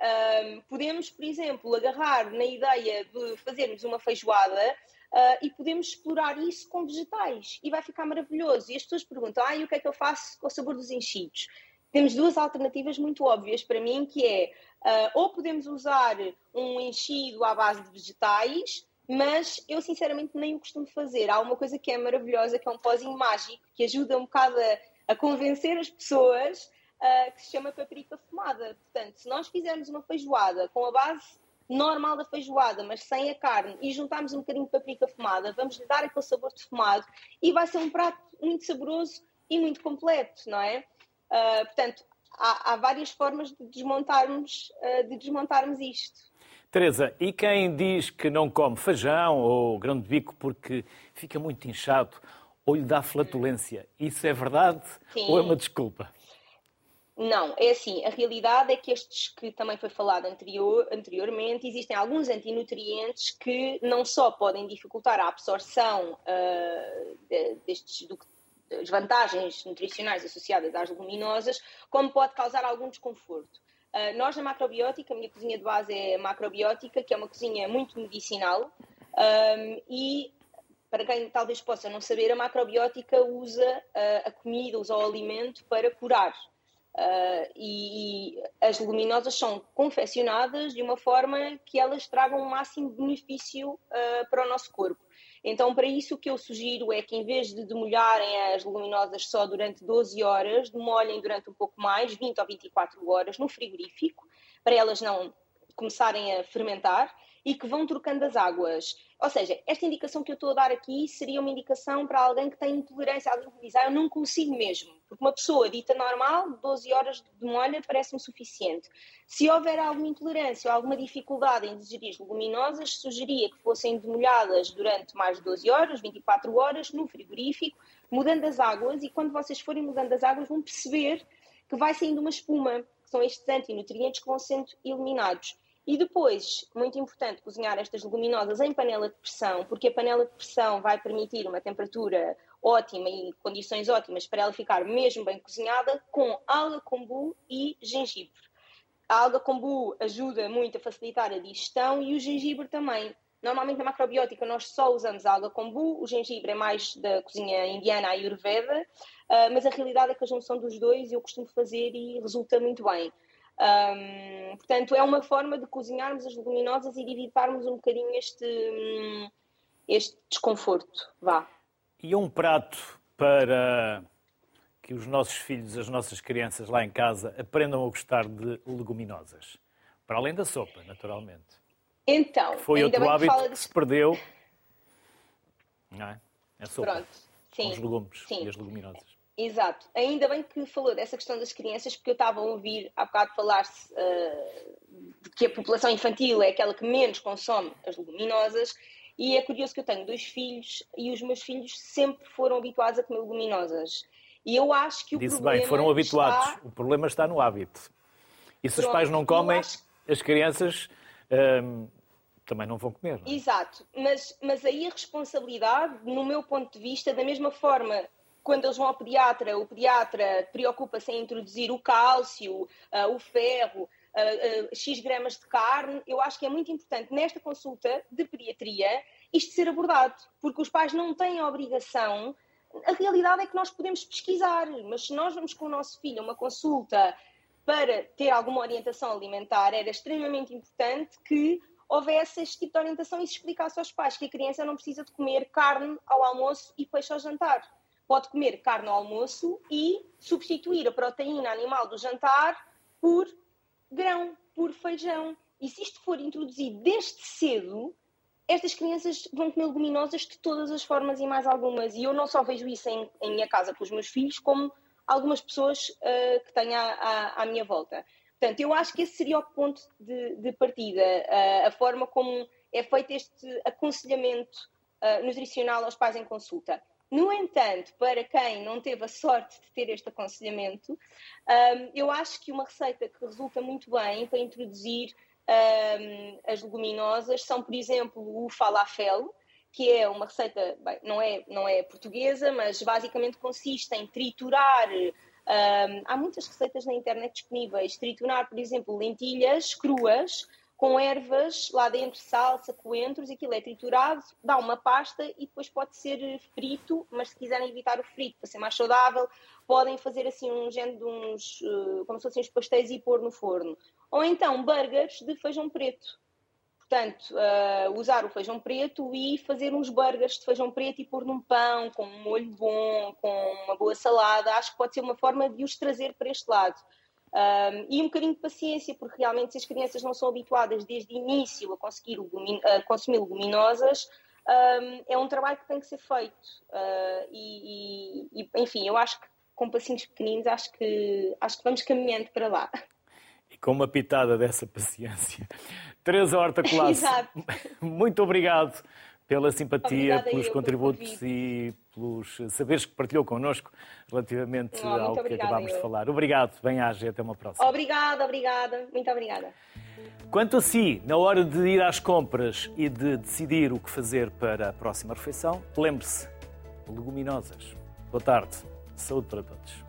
um, podemos, por exemplo, agarrar na ideia de fazermos uma feijoada uh, e podemos explorar isso com vegetais e vai ficar maravilhoso. E as pessoas perguntam, ah, e o que é que eu faço com o sabor dos enchidos? Temos duas alternativas muito óbvias para mim, que é uh, ou podemos usar um enchido à base de vegetais, mas eu sinceramente nem o costumo fazer. Há uma coisa que é maravilhosa, que é um pozinho mágico, que ajuda um bocado a, a convencer as pessoas uh, que se chama paprika fumada. Portanto, se nós fizermos uma feijoada com a base normal da feijoada, mas sem a carne, e juntarmos um bocadinho de paprika fumada, vamos lhe dar aquele sabor defumado e vai ser um prato muito saboroso e muito completo, não é? Uh, portanto, há, há, várias formas de desmontarmos, uh, de desmontarmos isto. Teresa, e quem diz que não come feijão ou grão de bico porque fica muito inchado ou lhe dá flatulência, isso é verdade Sim. ou é uma desculpa? Não, é assim, a realidade é que estes que também foi falado anterior, anteriormente, existem alguns antinutrientes que não só podem dificultar a absorção uh, destes desvantagens nutricionais associadas às leguminosas, como pode causar algum desconforto. Uh, nós na macrobiótica, a minha cozinha de base é macrobiótica, que é uma cozinha muito medicinal, um, e para quem talvez possa não saber, a macrobiótica usa uh, a comida, usa o alimento para curar Uh, e, e, as leguminosas são confeccionadas de uma forma que elas tragam o máximo benefício para o nosso corpo. Então, para isso, o que eu sugiro é que, em vez de demolharem as leguminosas só durante 12 horas, demolhem durante um pouco mais, 20 ou 24 horas, no frigorífico, para elas não começarem a fermentar e que vão trocando as águas. Ou seja, esta indicação que eu estou a dar aqui seria uma indicação para alguém que tem intolerância, alguém que eu não consigo mesmo. Porque uma pessoa dita normal, 12 horas de molha parece-me suficiente. Se houver alguma intolerância ou alguma dificuldade em digerir leguminosas, sugeria que fossem demolhadas durante mais de 12 horas, 24 horas, no frigorífico, mudando as águas, e quando vocês forem mudando as águas vão perceber que vai saindo uma espuma, que são estes antinutrientes que vão sendo eliminados. E depois, muito importante, cozinhar estas leguminosas em panela de pressão, porque a panela de pressão vai permitir uma temperatura ótima e condições ótimas para ela ficar mesmo bem cozinhada, com alga kombu e gengibre. A alga kombu ajuda muito a facilitar a digestão e o gengibre também. Normalmente na macrobiótica nós só usamos a alga kombu, o gengibre é mais da cozinha indiana ayurveda, ah, mas a realidade é que a junção dos dois eu costumo fazer e resulta muito bem. Um, portanto, é uma forma de cozinharmos as leguminosas e de evitarmos um bocadinho este, hum, este desconforto. Vá. E um prato para que os nossos filhos, as nossas crianças lá em casa aprendam a gostar de leguminosas. Para além da sopa, naturalmente. Então, foi outro hábito que, de... se perdeu. Não é? A sopa. Pronto. Sim. os legumes Sim. e as leguminosas. Exato. Ainda bem que falou dessa questão das crianças, porque eu estava a ouvir há bocado falar-se uh, de que a população infantil é aquela que menos consome as leguminosas. E é curioso que eu tenho dois filhos e os meus filhos sempre foram habituados a comer leguminosas. E eu acho que o Disse problema. bem, foram habituados. Está... O problema está no hábito. E se Pronto, os pais não comem, acho... as crianças hum, também não vão comer. Não é? Exato. Mas, mas aí a responsabilidade, no meu ponto de vista, da mesma forma quando eles vão ao pediatra, o pediatra preocupa-se em introduzir o cálcio, uh, o ferro, uh, uh, X gramas de carne, eu acho que é muito importante nesta consulta de pediatria isto ser abordado, porque os pais não têm a obrigação. A realidade é que nós podemos pesquisar, mas se nós vamos com o nosso filho a uma consulta para ter alguma orientação alimentar, era extremamente importante que houvesse este tipo de orientação e se explicasse aos pais que a criança não precisa de comer carne ao almoço e peixe ao jantar pode comer carne ao almoço e substituir a proteína animal do jantar por grão, por feijão. E se isto for introduzido desde cedo, estas crianças vão comer leguminosas de todas as formas e mais algumas. E eu não só vejo isso em, em minha casa com os meus filhos, como algumas pessoas uh, que tenho à, à, à, minha volta. Portanto, eu acho que esse seria o ponto de, de partida, uh, a forma como é feito este aconselhamento uh, nutricional aos pais em consulta. No entanto, para quem não teve a sorte de ter este aconselhamento, um, eu acho que uma receita que resulta muito bem para introduzir um, as leguminosas são, por exemplo, o falafel, que é uma receita, bem, não, é, não é portuguesa, mas basicamente consiste em triturar. Um, há muitas receitas na internet disponíveis. Triturar, por exemplo, lentilhas cruas com ervas lá dentro, salsa, coentros, aquilo é triturado, dá uma pasta e depois pode ser frito, mas se quiserem evitar o frito para ser mais saudável, podem fazer assim um género de uns, uh, como se fossem uns pastéis e pôr no forno. Ou então burgers de feijão preto. Portanto, uh, usar o feijão preto e fazer uns burgers de feijão preto e pôr num pão, com um molho bom, com uma boa salada, acho que pode ser uma forma de os trazer para este lado. Um, e um bocadinho de paciência, porque realmente se as crianças não são habituadas desde o início a, conseguir a consumir leguminosas, um, é um trabalho que tem que ser feito. Uh, e, e, enfim, eu acho que com passinhos pequeninos, acho que, acho que vamos caminhando para lá. E com uma pitada dessa paciência. Teresa Horta Colasso, muito obrigado pela simpatia, Obrigada pelos contributos e pelos saberes que partilhou connosco relativamente oh, ao que acabámos eu. de falar. Obrigado, bem-aja e até uma próxima. Obrigada, obrigada, muito obrigada. Quanto a si, na hora de ir às compras e de decidir o que fazer para a próxima refeição, lembre-se, leguminosas. Boa tarde, saúde para todos.